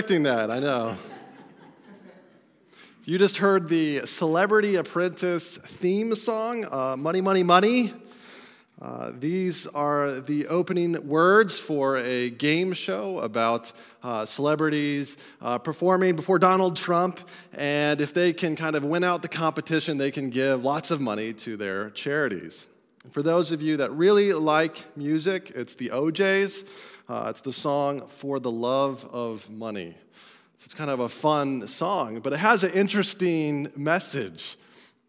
expecting that, I know. You just heard the Celebrity Apprentice theme song, uh, Money, Money, Money. Uh, these are the opening words for a game show about uh, celebrities uh, performing before Donald Trump. And if they can kind of win out the competition, they can give lots of money to their charities. For those of you that really like music, it's the O'Jays. Uh, it's the song For the Love of Money. So it's kind of a fun song, but it has an interesting message.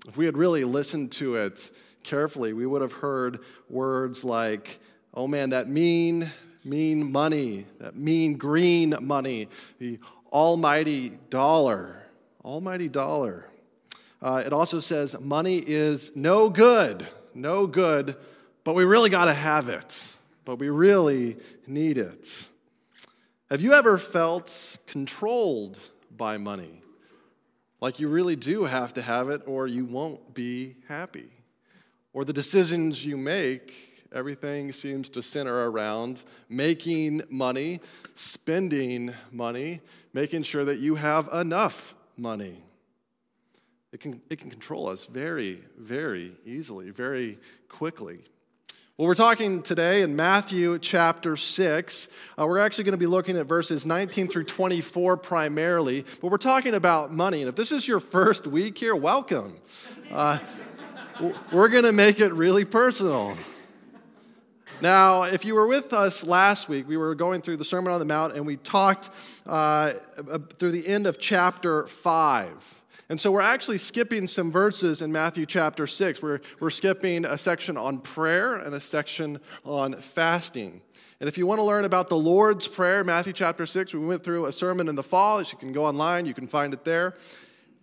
If we had really listened to it carefully, we would have heard words like, oh man, that mean, mean money, that mean green money, the almighty dollar, almighty dollar. Uh, it also says money is no good, no good, but we really got to have it, but we really need it. Have you ever felt controlled by money? Like you really do have to have it or you won't be happy. Or the decisions you make, everything seems to center around making money, spending money, making sure that you have enough money. It can, it can control us very, very easily, very quickly. Well, we're talking today in Matthew chapter 6. Uh, we're actually going to be looking at verses 19 through 24 primarily, but we're talking about money. And if this is your first week here, welcome. Uh, we're going to make it really personal. Now, if you were with us last week, we were going through the Sermon on the Mount and we talked uh, through the end of chapter 5. And so we're actually skipping some verses in Matthew chapter 6. We're, we're skipping a section on prayer and a section on fasting. And if you want to learn about the Lord's Prayer, Matthew chapter 6, we went through a sermon in the fall. You can go online, you can find it there.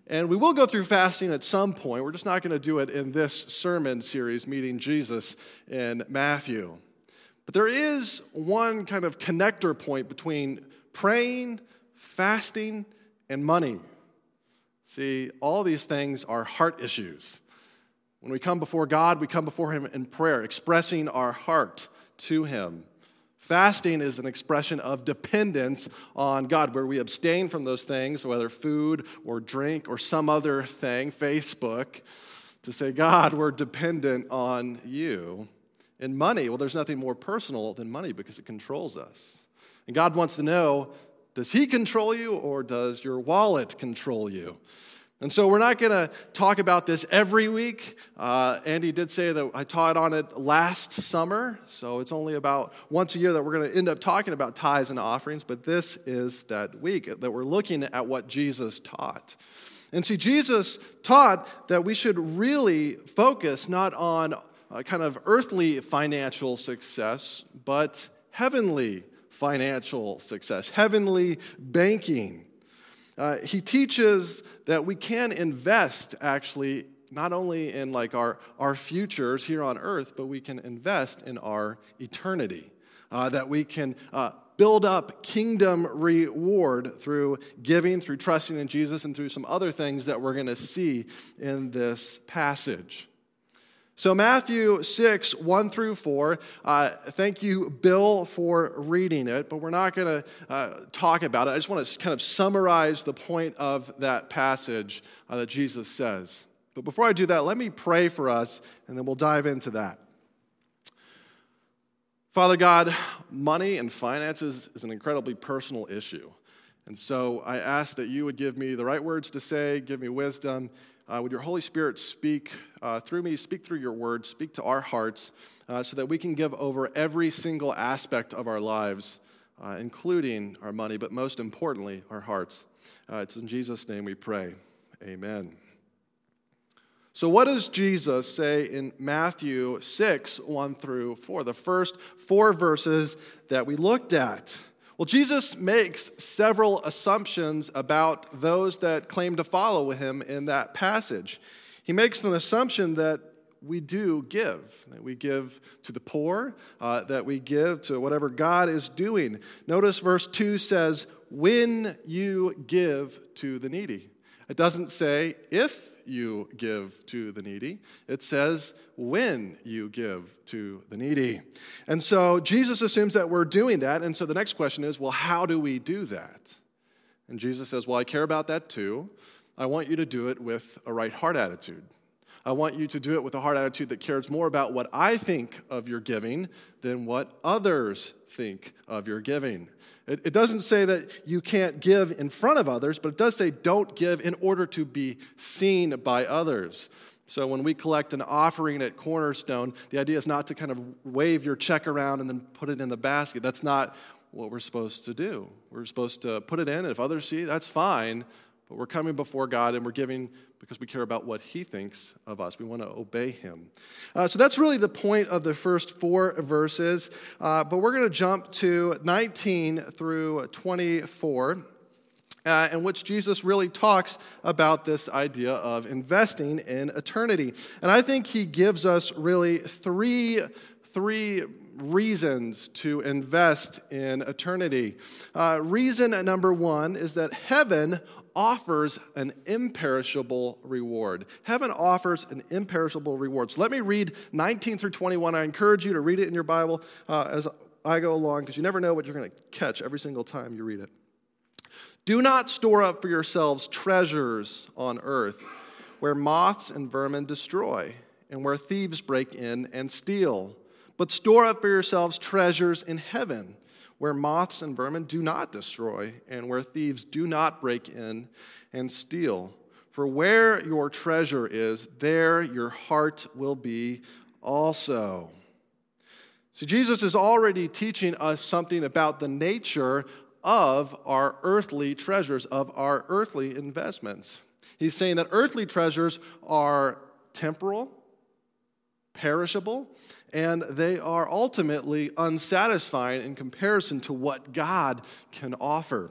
And we will go through fasting at some point. We're just not going to do it in this sermon series, Meeting Jesus in Matthew. But there is one kind of connector point between praying, fasting, and money. See, all these things are heart issues. When we come before God, we come before Him in prayer, expressing our heart to Him. Fasting is an expression of dependence on God, where we abstain from those things, whether food or drink or some other thing, Facebook, to say, God, we're dependent on you. And money, well, there's nothing more personal than money because it controls us. And God wants to know does he control you or does your wallet control you? And so we're not going to talk about this every week. Uh, Andy did say that I taught on it last summer, so it's only about once a year that we're going to end up talking about tithes and offerings, but this is that week that we're looking at what Jesus taught. And see, Jesus taught that we should really focus not on uh, kind of earthly financial success, but heavenly financial success, heavenly banking. Uh, he teaches that we can invest actually not only in like our, our futures here on earth, but we can invest in our eternity. Uh, that we can uh, build up kingdom reward through giving, through trusting in Jesus, and through some other things that we're going to see in this passage. So, Matthew 6, 1 through 4, uh, thank you, Bill, for reading it, but we're not going to uh, talk about it. I just want to kind of summarize the point of that passage uh, that Jesus says. But before I do that, let me pray for us, and then we'll dive into that. Father God, money and finances is an incredibly personal issue. And so I ask that you would give me the right words to say, give me wisdom, uh, would your Holy Spirit speak uh, through me, speak through your word, speak to our hearts, uh, so that we can give over every single aspect of our lives, uh, including our money, but most importantly, our hearts. Uh, it's in Jesus' name we pray. Amen. So, what does Jesus say in Matthew 6, 1 through 4, the first four verses that we looked at? Well, Jesus makes several assumptions about those that claim to follow him in that passage. He makes an assumption that we do give, that we give to the poor, uh, that we give to whatever God is doing. Notice verse 2 says, when you give to the needy. It doesn't say if you give to the needy. It says when you give to the needy. And so Jesus assumes that we're doing that. And so the next question is well, how do we do that? And Jesus says, Well, I care about that too. I want you to do it with a right heart attitude. I want you to do it with a heart attitude that cares more about what I think of your giving than what others think of your giving. It, it, doesn't say that you can't give in front of others, but it does say don't give in order to be seen by others. So when we collect an offering at Cornerstone, the idea is not to kind of wave your check around and then put it in the basket. That's not what we're supposed to do. We're supposed to put it in, and if others see, that's fine, but we're coming before God and we're giving because we care about what He thinks of us. We want to obey Him. Uh, so that's really the point of the first four verses. Uh, but we're going to jump to 19 through 24. Uh, in which Jesus really talks about this idea of investing in eternity. And I think he gives us really three, three reasons to invest in eternity. Uh, reason number one is that heaven offers an imperishable reward. Heaven offers an imperishable reward. So let me read 19 through 21. I encourage you to read it in your Bible uh, as I go along because you never know what you're going to catch every single time you read it. Do not store up for yourselves treasures on earth where moths and vermin destroy and where thieves break in and steal, but store up for yourselves treasures in heaven where moths and vermin do not destroy, and where thieves do not break in and steal. For where your treasure is, there your heart will be also. So, Jesus is already teaching us something about the nature of our earthly treasures, of our earthly investments. He's saying that earthly treasures are temporal, perishable, and they are ultimately unsatisfying in comparison to what God can offer.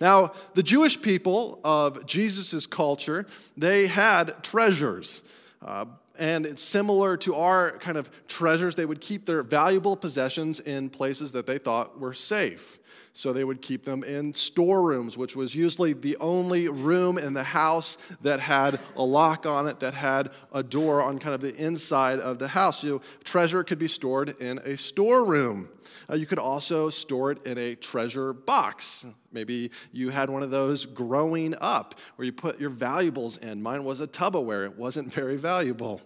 Now, the Jewish people of Jesus' culture, they had treasures. Uh, and it's similar to our kind of treasures. They would keep their valuable possessions in places that they thought were safe. So they would keep them in storerooms, which was usually the only room in the house that had a lock on it, that had a door on kind of the inside of the house. So treasure could be stored in a storeroom. Uh, you could also store it in a treasure box. Maybe you had one of those growing up where you put your valuables in. Mine was a Tupperware, it wasn't very valuable.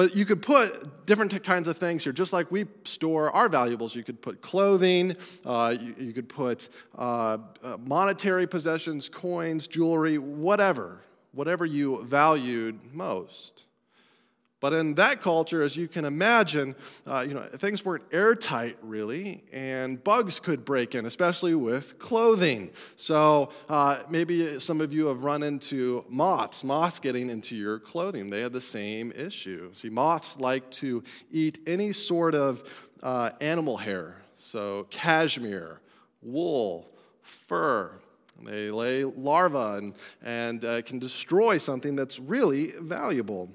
But you could put different kinds of things here, just like we store our valuables. You could put clothing, uh, you, you, could put uh, uh, monetary possessions, coins, jewelry, whatever, whatever you valued most. But in that culture, as you can imagine, uh, you know, things weren't airtight really, and bugs could break in, especially with clothing. So uh, maybe some of you have run into moths, moths getting into your clothing. They had the same issue. See, moths like to eat any sort of uh, animal hair, so cashmere, wool, fur. They lay larvae and, and uh, can destroy something that's really valuable.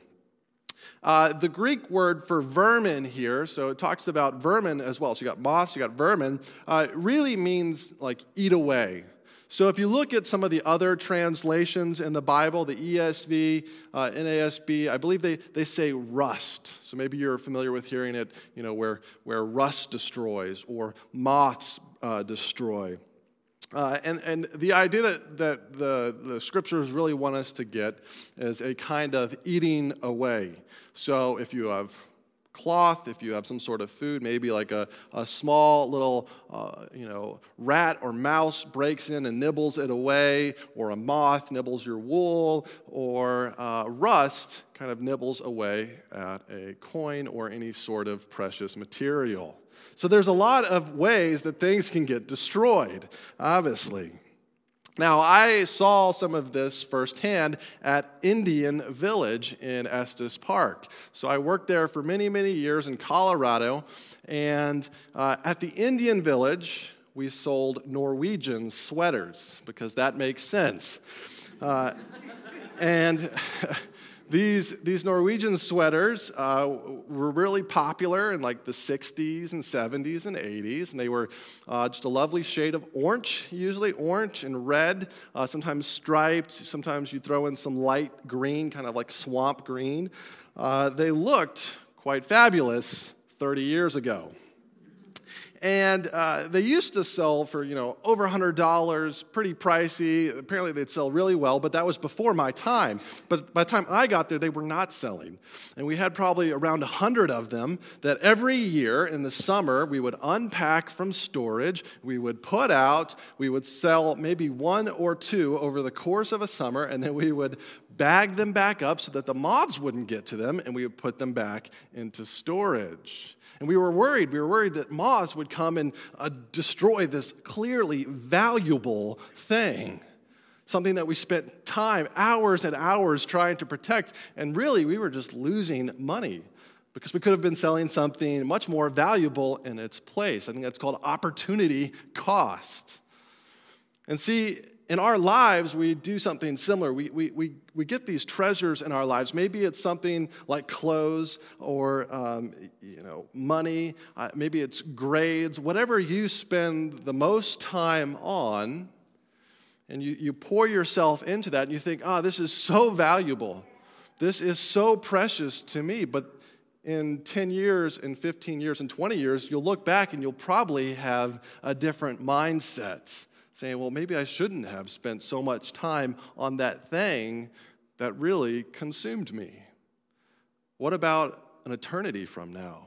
Uh, the Greek word for vermin here, so it talks about vermin as well. So you got moths, you got vermin, uh, really means like eat away. So if you look at some of the other translations in the Bible, the ESV, uh, NASB, I believe they, they say rust. So maybe you're familiar with hearing it, you know, where, where rust destroys or moths uh, destroy. Uh, and, and the idea that, that the, the scriptures really want us to get is a kind of eating away. So if you have cloth, if you have some sort of food, maybe like a, a small little, uh, you know, rat or mouse breaks in and nibbles it away, or a moth nibbles your wool, or uh, rust kind of nibbles away at a coin or any sort of precious material. So there's a lot of ways that things can get destroyed, obviously. Now, I saw some of this firsthand at Indian Village in Estes Park. So I worked there for many, many years in Colorado. And uh, at the Indian Village, we sold Norwegian sweaters because that makes sense. Uh, and These, these Norwegian sweaters uh, were really popular in like the 60s and 70s and 80s, and they were uh, just a lovely shade of orange, usually orange and red, uh, sometimes striped, sometimes you throw in some light green, kind of like swamp green. Uh, they looked quite fabulous 30 years ago. And uh, they used to sell for, you know, over $100, pretty pricey. Apparently they'd sell really well, but that was before my time. But by the time I got there, they were not selling. And we had probably around 100 of them that every year in the summer we would unpack from storage, we would put out, we would sell maybe one or two over the course of a summer, and then we would bag them back up so that the moths wouldn't get to them, and we would put them back into storage. And we were worried. We were worried that moths would come and uh, destroy this clearly valuable thing. Something that we spent time, hours and hours trying to protect. And really, we were just losing money because we could have been selling something much more valuable in its place. I think that's called opportunity cost. And see, in our lives, we do something similar. We, we, we, we get these treasures in our lives. Maybe it's something like clothes or um, you know, money. Uh, maybe it's grades. Whatever you spend the most time on, and you, you pour yourself into that, and you think, oh, this is so valuable. This is so precious to me. But in 10 years, in 15 years, in 20 years, you'll look back and you'll probably have a different mindset saying, well, maybe I shouldn't have spent so much time on that thing that really consumed me. What about an eternity from now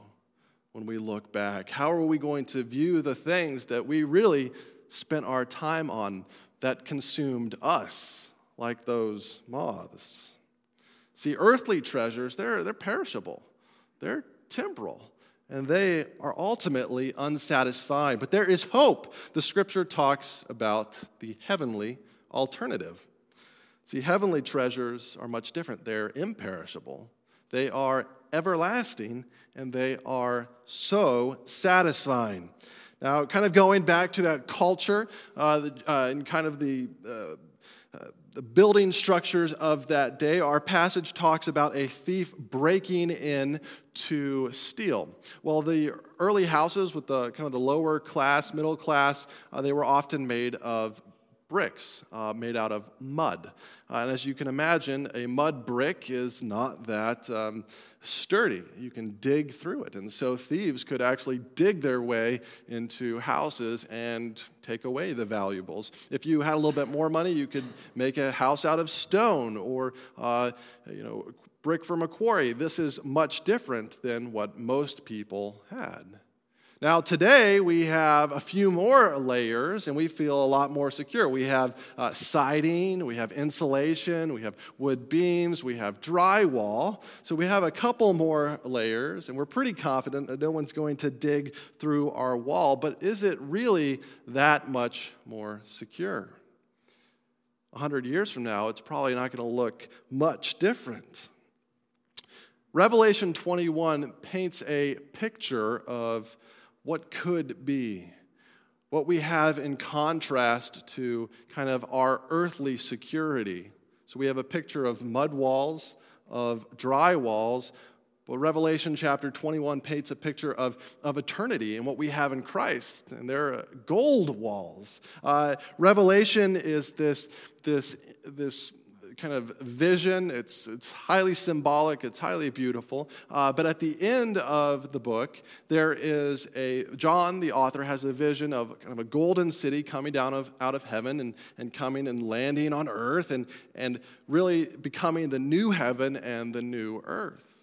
when we look back? How are we going to view the things that we really spent our time on that consumed us, like those moths? See, earthly treasures, they're, they're perishable, they're temporal and they are ultimately unsatisfied. But there is hope. The scripture talks about the heavenly alternative. See, heavenly treasures are much different. They're imperishable, they are everlasting, and they are so satisfying. Now, kind of going back to that culture uh, uh, and kind of the uh, the building structures of that day, our passage talks about a thief breaking in to steal. Well, the early houses with the kind of the lower class, middle class, uh, they were often made of bricks uh, made out of mud. Uh, and as you can imagine, a mud brick is not that um, sturdy. You can dig through it. And so thieves could actually dig their way into houses and take away the valuables. If you had a little bit more money, you could make a house out of stone or, uh, you know, brick from a quarry. This is much different than what most people had. Now, today we have a few more layers and we feel a lot more secure. We have uh, siding, we have insulation, we have wood beams, we have drywall. So we have a couple more layers and we're pretty confident that no one's going to dig through our wall. But is it really that much more secure? A hundred years from now, it's probably not going to look much different. Revelation 21 paints a picture of what could be, what we have in contrast to kind of our earthly security. So we have a picture of mud walls, of dry walls, but Revelation chapter 21 paints a picture of, of eternity and what we have in Christ, and they're gold walls. Uh, Revelation is this, this, this kind of vision. It's, it's highly symbolic, it's highly beautiful. Uh, but at the end of the book, there is a, John, the author, has a vision of kind of a golden city coming down of, out of heaven and, and coming and landing on earth and, and really becoming the new heaven and the new earth.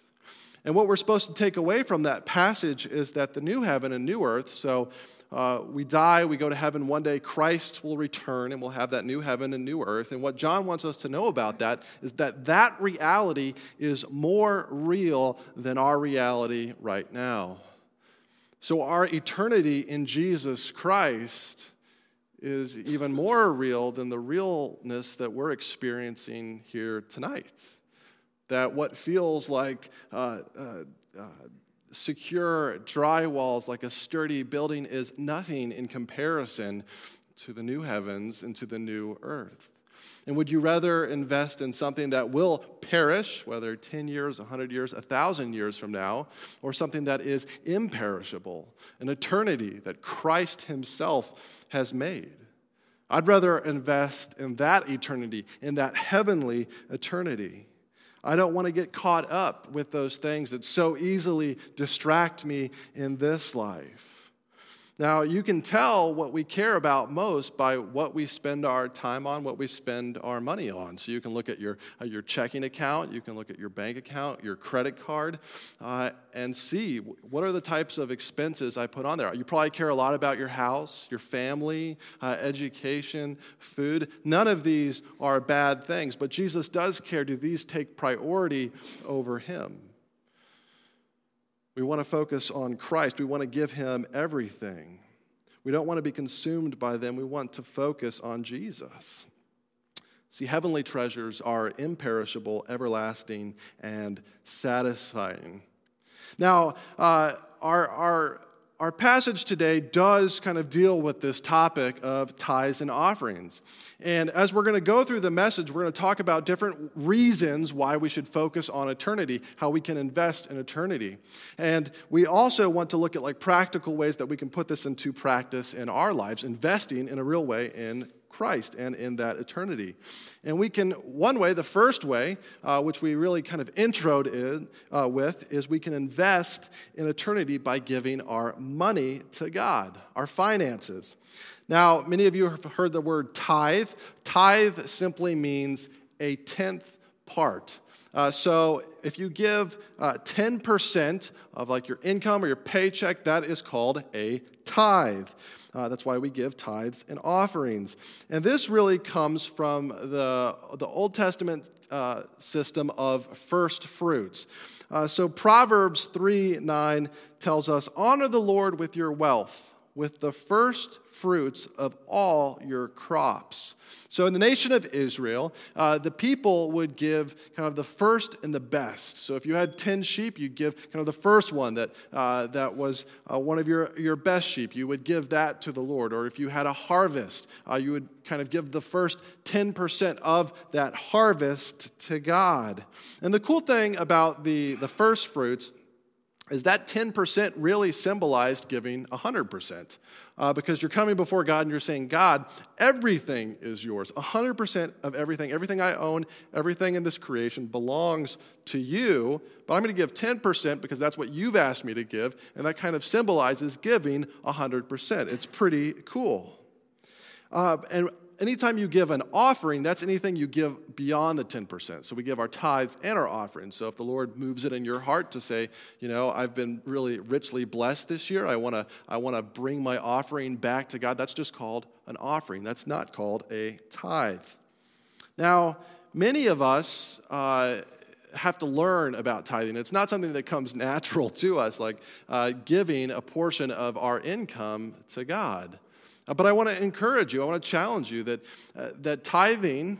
And what we're supposed to take away from that passage is that the new heaven and new earth, so uh, we die, we go to heaven one day, Christ will return and we'll have that new heaven and new earth. And what John wants us to know about that is that that reality is more real than our reality right now. So our eternity in Jesus Christ is even more real than the realness that we're experiencing here tonight. That what feels like uh, uh, uh, secure dry walls like a sturdy building is nothing in comparison to the new heavens and to the new earth. And would you rather invest in something that will perish, whether 10 years, 100 years, 1,000 years from now, or something that is imperishable, an eternity that Christ Himself has made? I'd rather invest in that eternity, in that heavenly eternity. I don't want to get caught up with those things that so easily distract me in this life. Now, you can tell what we care about most by what we spend our time on, what we spend our money on. So you can look at your, uh, your checking account, you can look at your bank account, your credit card, uh, and see what are the types of expenses I put on there. You probably care a lot about your house, your family, uh, education, food. None of these are bad things, but Jesus does care. Do these take priority over Him? We want to focus on Christ. We want to give him everything. We don't want to be consumed by them. We want to focus on Jesus. See, heavenly treasures are imperishable, everlasting, and satisfying. Now, uh, our, our our passage today does kind of deal with this topic of tithes and offerings. And as we're going to go through the message, we're going to talk about different reasons why we should focus on eternity, how we can invest in eternity. And we also want to look at like practical ways that we can put this into practice in our lives, investing in a real way in Christ and in that eternity. And we can, one way, the first way, uh, which we really kind of introed in, uh, with, is we can invest in eternity by giving our money to God, our finances. Now, many of you have heard the word tithe. Tithe simply means a tenth part. Uh, so if you give uh, 10% of like your income or your paycheck, that is called a tithe. Uh, that's why we give tithes and offerings. And this really comes from the, the Old Testament uh, system of first fruits. Uh, so Proverbs 3 9 tells us, Honor the Lord with your wealth, with the first fruits of all your crops. So, in the nation of Israel, uh, the people would give kind of the first and the best. So, if you had 10 sheep, you'd give kind of the first one that, uh, that was uh, one of your, your best sheep. You would give that to the Lord. Or if you had a harvest, uh, you would kind of give the first 10% of that harvest to God. And the cool thing about the, the first fruits is that 10% really symbolized giving 100%. Uh, because you're coming before God and you're saying, God, everything is yours. 100% of everything, everything I own, everything in this creation belongs to you, but I'm going to give 10% because that's what you've asked me to give. And that kind of symbolizes giving 100%. It's pretty cool. Uh, and anytime you give an offering, that's anything you give beyond the 10%. So we give our tithes and our offerings. So if the Lord moves it in your heart to say, you know, I've been really richly blessed this year, I want to I want to bring my offering back to God, that's just called an offering. That's not called a tithe. Now, many of us uh, have to learn about tithing. It's not something that comes natural to us, like uh, giving a portion of our income to God. Uh, but I want to encourage you, I want to challenge you that, uh, that tithing,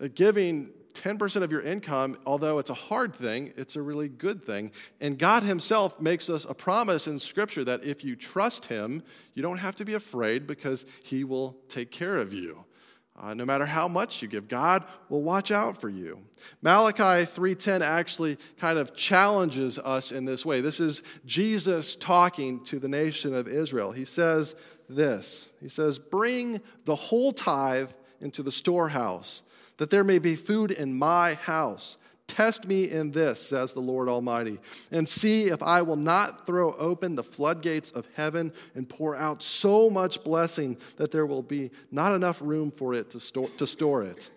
uh, giving 10% of your income, although it's a hard thing, it's a really good thing. And God Himself makes us a promise in Scripture that if you trust Him, you don't have to be afraid because He will take care of you. Uh, no matter how much you give, God will watch out for you. Malachi 3:10 actually kind of challenges us in this way. This is Jesus talking to the nation of Israel. He says, this He says, Bring the whole tithe into the storehouse, that there may be food in my house. Test me in this, says the Lord Almighty, and see if I will not throw open the floodgates of heaven and pour out so much blessing that there will be not enough room for it to store, to store it.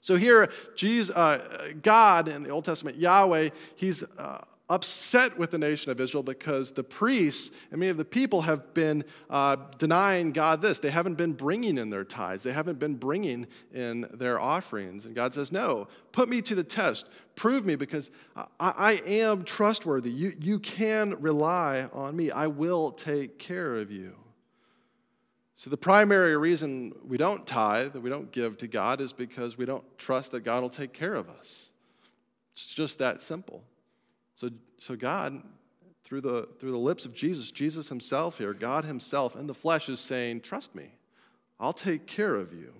So here, Jesus, uh, God in the Old Testament, Yahweh, he's uh, upset with the nation of Israel because the priests and many of the people have been uh, denying God this. They haven't been bringing in their tithes, they haven't been bringing in their offerings. And God says, No, put me to the test. Prove me because I, I am trustworthy. You, you can rely on me. I will take care of you. So, the primary reason we don't tithe, that we don't give to God, is because we don't trust that God will take care of us. It's just that simple. So, so God, through the, through the lips of Jesus, Jesus himself here, God himself in the flesh is saying, Trust me, I'll take care of you.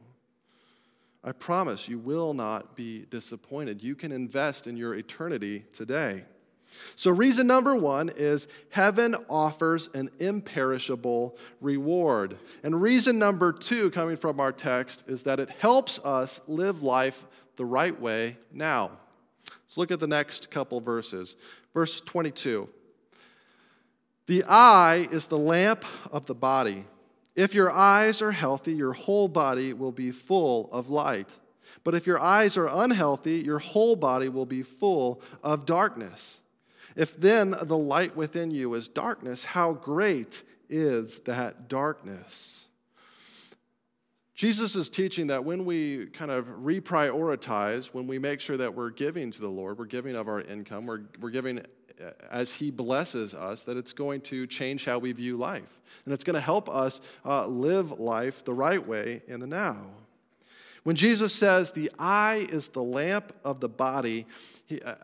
I promise you will not be disappointed. You can invest in your eternity today. So, reason number one is heaven offers an imperishable reward. And reason number two, coming from our text, is that it helps us live life the right way now. Let's look at the next couple verses. Verse 22. The eye is the lamp of the body. If your eyes are healthy, your whole body will be full of light. But if your eyes are unhealthy, your whole body will be full of darkness. If then the light within you is darkness, how great is that darkness? Jesus is teaching that when we kind of reprioritize, when we make sure that we're giving to the Lord, we're giving of our income, we're, we're giving as He blesses us, that it's going to change how we view life. And it's going to help us uh, live life the right way in the now. When Jesus says the eye is the lamp of the body, he, uh,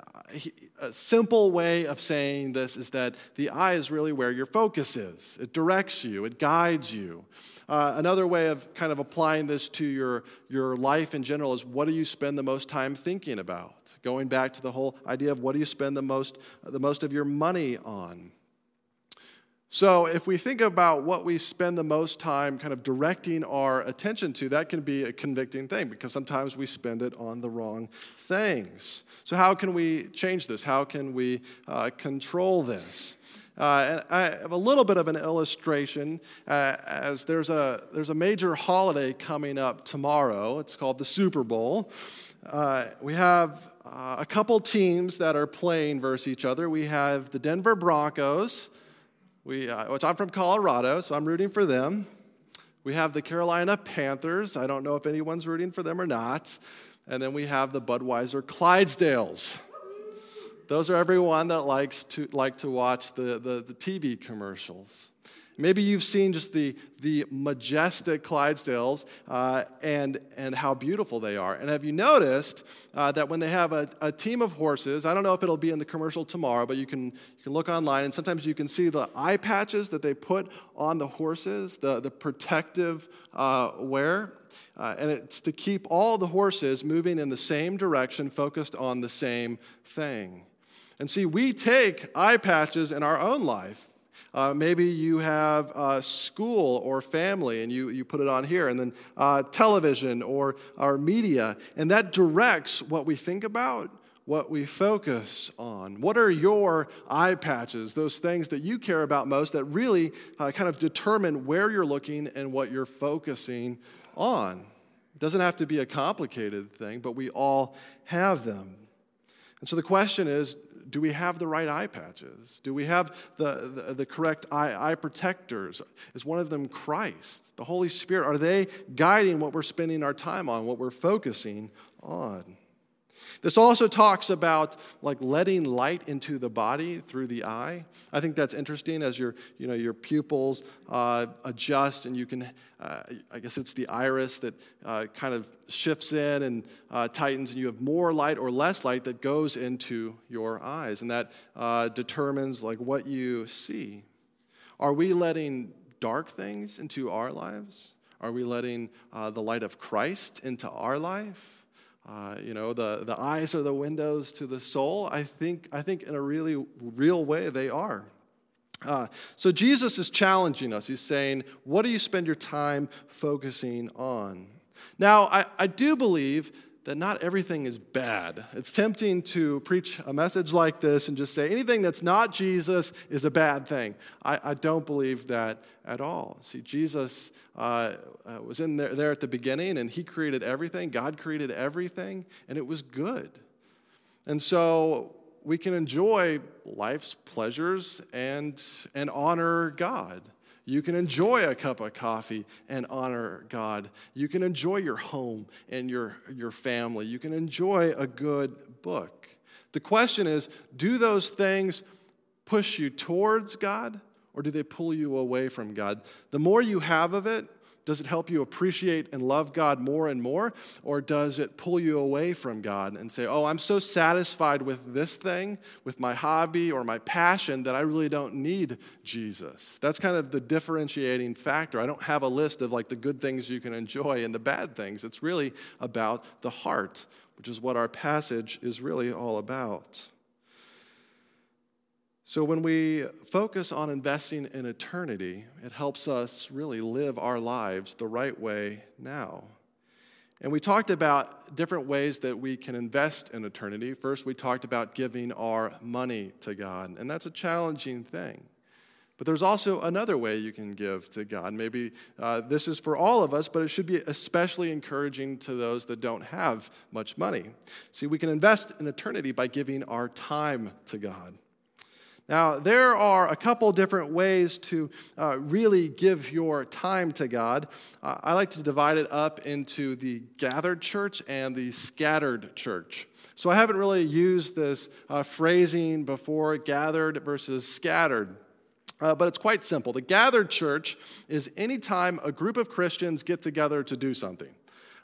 a simple way of saying this is that the eye is really where your focus is. It directs you, it guides you. Uh, another way of kind of applying this to your, your life in general is what do you spend the most time thinking about? Going back to the whole idea of what do you spend the most, the most of your money on? So, if we think about what we spend the most time kind of directing our attention to, that can be a convicting thing because sometimes we spend it on the wrong things. So, how can we change this? How can we uh, control this? Uh, and I have a little bit of an illustration uh, as there's a, there's a major holiday coming up tomorrow. It's called the Super Bowl. Uh, we have uh, a couple teams that are playing versus each other. We have the Denver Broncos we, uh, which I'm from Colorado, so I'm rooting for them. We have the Carolina Panthers. I don't know if anyone's rooting for them or not. And then we have the Budweiser Clydesdales. Those are everyone that likes to like to watch the, the, the TV commercials. Maybe you've seen just the, the majestic Clydesdales uh, and, and how beautiful they are. And have you noticed uh, that when they have a, a team of horses, I don't know if it'll be in the commercial tomorrow, but you can, you can look online and sometimes you can see the eye patches that they put on the horses, the, the protective uh, wear. Uh, and it's to keep all the horses moving in the same direction, focused on the same thing. And see, we take eye patches in our own life uh, maybe you have uh, school or family and you, you put it on here, and then uh, television or our media, and that directs what we think about, what we focus on. What are your eye patches, those things that you care about most that really uh, kind of determine where you're looking and what you're focusing on? It doesn't have to be a complicated thing, but we all have them. And so the question is do we have the right eye patches? Do we have the, the, the, correct eye, eye protectors? Is one of them Christ, the Holy Spirit? Are they guiding what we're spending our time on, what we're focusing on? This also talks about like letting light into the body through the eye. I think that's interesting as your, you know, your pupils uh, adjust and you can, uh, I guess it's the iris that uh, kind of shifts in and uh, tightens and you have more light or less light that goes into your eyes and that uh, determines like what you see. Are we letting dark things into our lives? Are we letting uh, the light of Christ into our life? Uh, you know, the, the eyes are the windows to the soul. I think, I think in a really real way they are. Uh, so Jesus is challenging us. He's saying, What do you spend your time focusing on? Now, I, I do believe that not everything is bad. It's tempting to preach a message like this and just say anything that's not Jesus is a bad thing. I, I don't believe that at all. See, Jesus uh, uh, was in there, there at the beginning and he created everything. God created everything and it was good. And so we can enjoy life's pleasures and, and honor God. You can enjoy a cup of coffee and honor God. You can enjoy your home and your, your family. You can enjoy a good book. The question is do those things push you towards God or do they pull you away from God? The more you have of it, does it help you appreciate and love God more and more? Or does it pull you away from God and say, oh, I'm so satisfied with this thing, with my hobby or my passion, that I really don't need Jesus? That's kind of the differentiating factor. I don't have a list of like the good things you can enjoy and the bad things. It's really about the heart, which is what our passage is really all about. So, when we focus on investing in eternity, it helps us really live our lives the right way now. And we talked about different ways that we can invest in eternity. First, we talked about giving our money to God, and that's a challenging thing But there's also another way you can give to God. Maybe uh, this is for all of us, but it should be especially encouraging to those that don't have much money. See, we can invest in eternity by giving our time to God. Now, there are a couple different ways to uh, really give your time to God. Uh, I like to divide it up into the gathered church and the scattered church. So I haven't really used this uh, phrasing before gathered versus scattered. Uh, but it's quite simple. The gathered church is anytime a group of Christians get together to do something.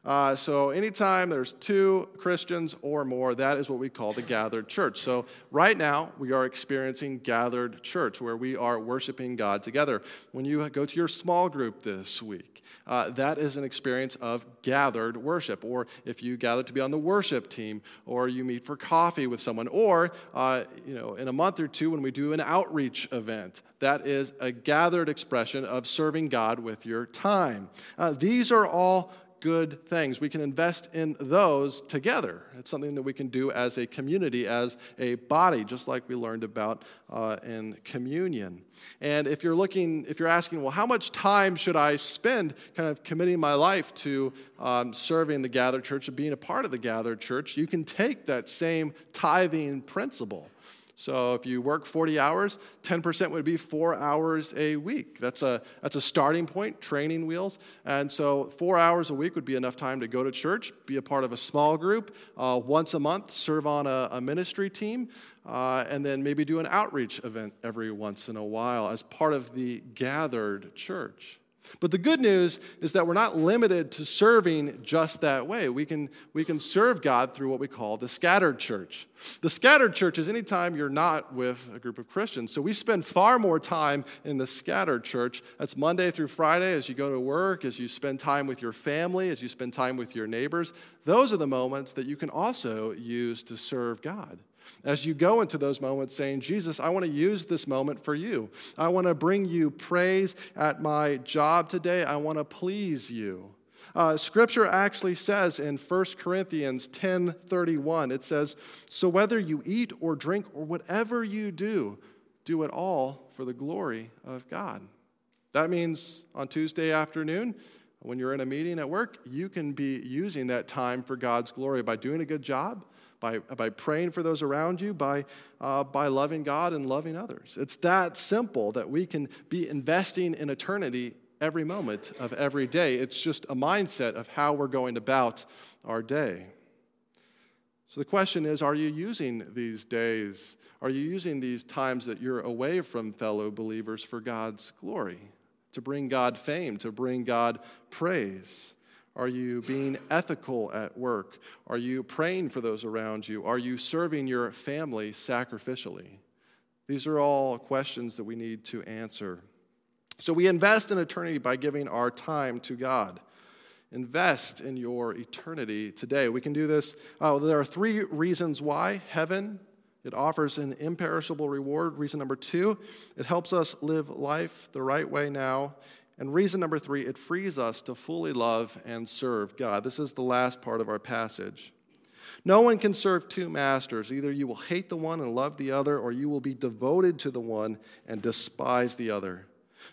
Uh, so, anytime there's two Christians or more, that is what we call the gathered church. So, right now, we are experiencing gathered church where we are worshiping God together. When you go to your small group this week, uh, that is an experience of gathered worship. Or if you gather to be on the worship team, or you meet for coffee with someone, or uh, you know, in a month or two when we do an outreach event, that is a gathered expression of serving God with your time. Uh, these are all good things. We can invest in those together. It's something that we can do as a community, as a body, just like we learned about uh, in communion. And if you're looking, if you're asking, well, how much time should I spend kind of committing my life to um, serving the gathered church and being a part of the gathered church, you can take that same tithing principle so if you work 40 hours, 10% would be four hours a week. That's a, that's a starting point, training wheels. And so four hours a week would be enough time to go to church, be a part of a small group, uh, once a month, serve on a, a ministry team, uh, and then maybe do an outreach event every once in a while as part of the gathered church. But the good news is that we're not limited to serving just that way. We can, we can serve God through what we call the scattered church. The scattered church is anytime you're not with a group of Christians. So we spend far more time in the scattered church. That's Monday through Friday as you go to work, as you spend time with your family, as you spend time with your neighbors. Those are the moments that you can also use to serve God as you go into those moments saying, Jesus, I want to use this moment for you. I want to bring you praise at my job today. I want to please you. Uh, scripture actually says in 1 Corinthians 10:31, it says, "So whether you eat or drink or whatever you do, do it all for the glory of God." That means on Tuesday afternoon, when you're in a meeting at work, you can be using that time for God's glory by doing a good job, by, by praying for those around you, by, uh, by loving God and loving others. It's that simple that we can be investing in eternity every moment of every day. It's just a mindset of how we're going about our day. So the question is are you using these days? Are you using these times that you're away from fellow believers for God's glory? To bring God fame, to bring God praise? Are you being ethical at work? Are you praying for those around you? Are you serving your family sacrificially? These are all questions that we need to answer. So we invest in eternity by giving our time to God. Invest in your eternity today. We can do this. Uh, there are three reasons why heaven. It offers an imperishable reward. Reason number two, it helps us live life the right way now. And reason number three, it frees us to fully love and serve God. This is the last part of our passage. No one can serve two masters. Either you will hate the one and love the other, or you will be devoted to the one and despise the other.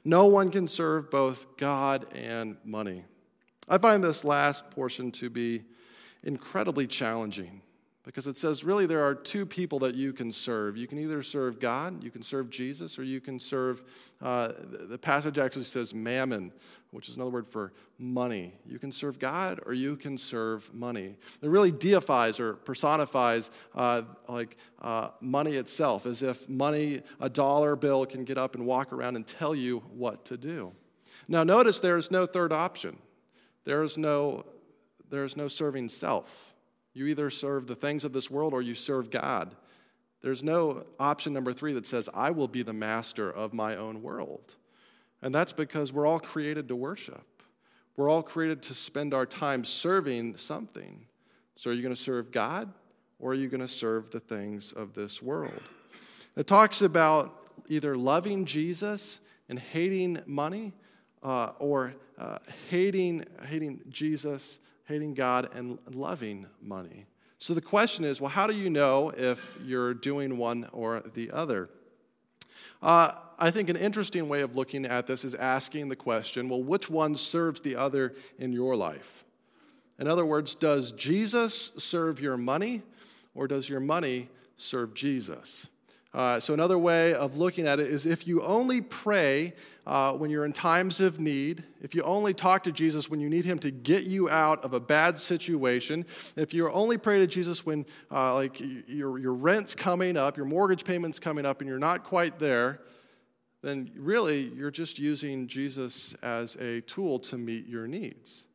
No one can serve both God and money. I find this last portion to be incredibly challenging because it says really there are two people that you can serve. You can either serve God, you can serve Jesus, or you can serve, uh, the passage actually says mammon, which is another word for money. You can serve God or you can serve money. It really deifies or personifies uh, like uh, money itself, as if money, a dollar bill, can get up and walk around and tell you what to do. Now, notice there is no third option. There is no, there is no serving self. You either serve the things of this world or you serve God. There's no option number three that says, I will be the master of my own world. And that's because we're all created to worship. We're all created to spend our time serving something. So, are you going to serve God or are you going to serve the things of this world? It talks about either loving Jesus and hating money uh, or uh, hating, hating Jesus hating God, and loving money. So the question is well, how do you know if you're doing one or the other? Uh, I think an interesting way of looking at this is asking the question well, which one serves the other in your life? In other words, does Jesus serve your money or does your money serve Jesus? Uh, so, another way of looking at it is if you only pray uh, when you're in times of need, if you only talk to Jesus when you need Him to get you out of a bad situation, if you only pray to Jesus when uh, like your, your rent's coming up, your mortgage payment's coming up, and you're not quite there, then really you're just using Jesus as a tool to meet your needs.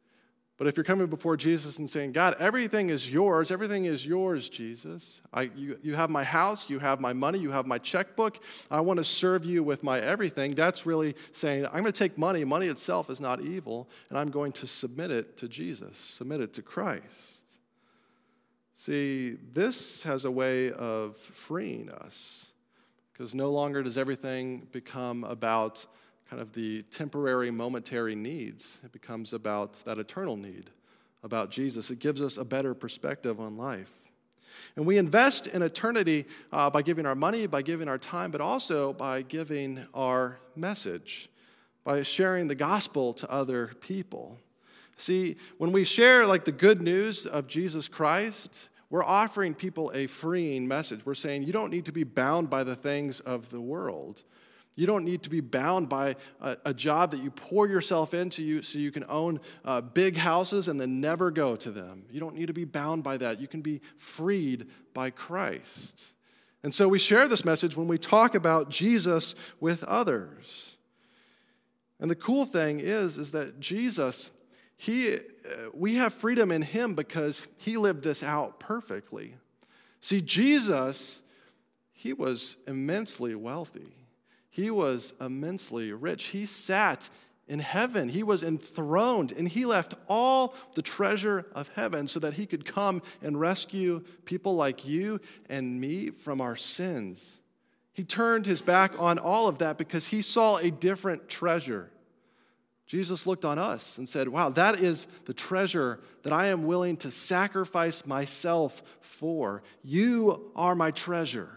But if you're coming before Jesus and saying, God, everything is yours, everything is yours, Jesus. I, you, you have my house, you have my money, you have my checkbook. I want to serve you with my everything. That's really saying, I'm going to take money. Money itself is not evil, and I'm going to submit it to Jesus, submit it to Christ. See, this has a way of freeing us because no longer does everything become about kind of the temporary, momentary needs. It becomes about that eternal need, about Jesus. It gives us a better perspective on life. And we invest in eternity uh, by giving our money, by giving our time, but also by giving our message, by sharing the gospel to other people. See, when we share like the good news of Jesus Christ, we're offering people a freeing message. We're saying you don't need to be bound by the things of the world. You don't need to be bound by a, a job that you pour yourself into you, so you can own uh, big houses and then never go to them. You don't need to be bound by that. You can be freed by Christ. And so we share this message when we talk about Jesus with others. And the cool thing is, is that Jesus, he, uh, we have freedom in him because he lived this out perfectly. See, Jesus, he was immensely wealthy. He was immensely rich. He sat in heaven. He was enthroned, and he left all the treasure of heaven so that he could come and rescue people like you and me from our sins. He turned his back on all of that because he saw a different treasure. Jesus looked on us and said, Wow, that is the treasure that I am willing to sacrifice myself for. You are my treasure.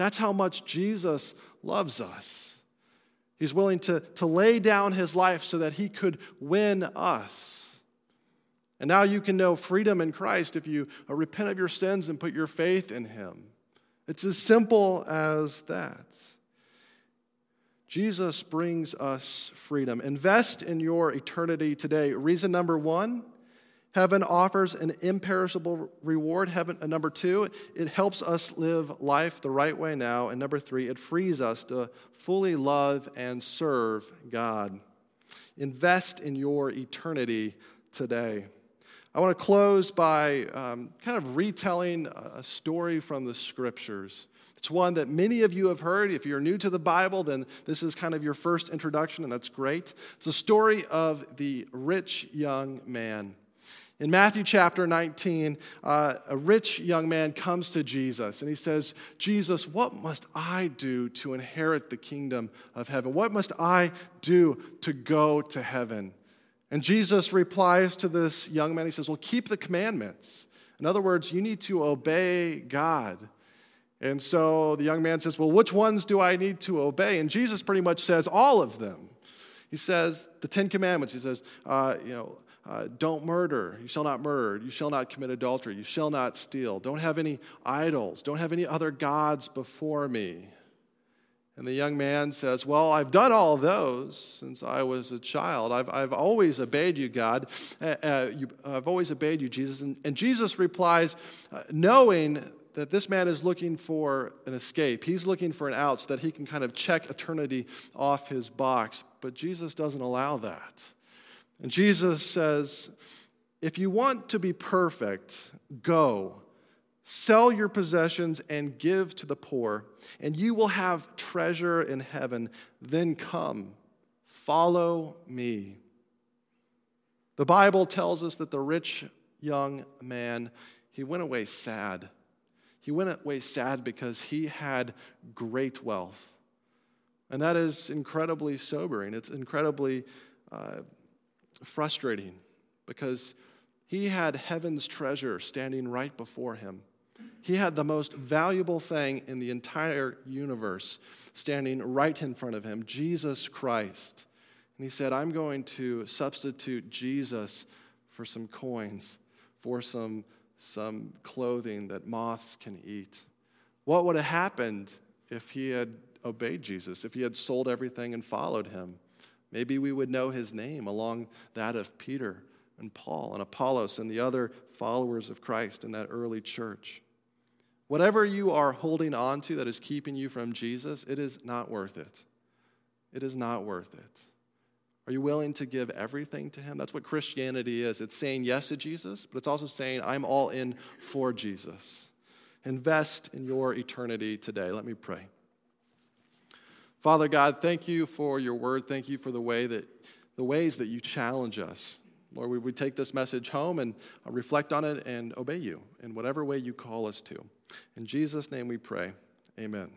That's how much Jesus loves us. He's willing to, to lay down his life so that he could win us. And now you can know freedom in Christ if you uh, repent of your sins and put your faith in him. It's as simple as that. Jesus brings us freedom. Invest in your eternity today. Reason number one Heaven offers an imperishable reward. Heaven, uh, number two, it helps us live life the right way now. And number three, it frees us to fully love and serve God. Invest in your eternity today. I want to close by um, kind of retelling a story from the scriptures. It's one that many of you have heard. If you're new to the Bible, then this is kind of your first introduction, and that's great. It's a story of the rich young man. In Matthew chapter 19, uh, a rich young man comes to Jesus and he says, Jesus, what must I do to inherit the kingdom of heaven? What must I do to go to heaven? And Jesus replies to this young man, he says, Well, keep the commandments. In other words, you need to obey God. And so the young man says, Well, which ones do I need to obey? And Jesus pretty much says, All of them. He says, The Ten Commandments. He says, uh, You know, uh, don't murder. You shall not murder. You shall not commit adultery. You shall not steal. Don't have any idols. Don't have any other gods before me. And the young man says, Well, I've done all those since I was a child. I've, I've always obeyed you, God. Uh, uh, you, I've always obeyed you, Jesus. And, and Jesus replies, uh, knowing that this man is looking for an escape. He's looking for an out so that he can kind of check eternity off his box. But Jesus doesn't allow that. And Jesus says, If you want to be perfect, go. Sell your possessions and give to the poor, and you will have treasure in heaven. Then come, follow me. The Bible tells us that the rich young man, he went away sad. He went away sad because he had great wealth. And that is incredibly sobering. It's incredibly uh, frustrating because he had heaven's treasure standing right before him. He had the most valuable thing in the entire universe standing right in front of him Jesus Christ. And he said, I'm going to substitute Jesus for some coins, for some, some clothing that moths can eat. What would have happened if he had obeyed Jesus, if he had sold everything and followed him? Maybe we would know his name along that of Peter and Paul and Apollos and the other followers of Christ in that early church. Whatever you are holding on to that is keeping you from Jesus, it is not worth it. It is not worth it. Are you willing to give everything to Him? That's what Christianity is. It's saying yes to Jesus, but it's also saying, I'm all in for Jesus. Invest in your eternity today. Let me pray. Father God, thank you for your word. Thank you for the way that the ways that you challenge us. Lord, we would take this message home and uh, reflect on it and obey you in whatever way you call us to. In Jesus' name we pray. Amen.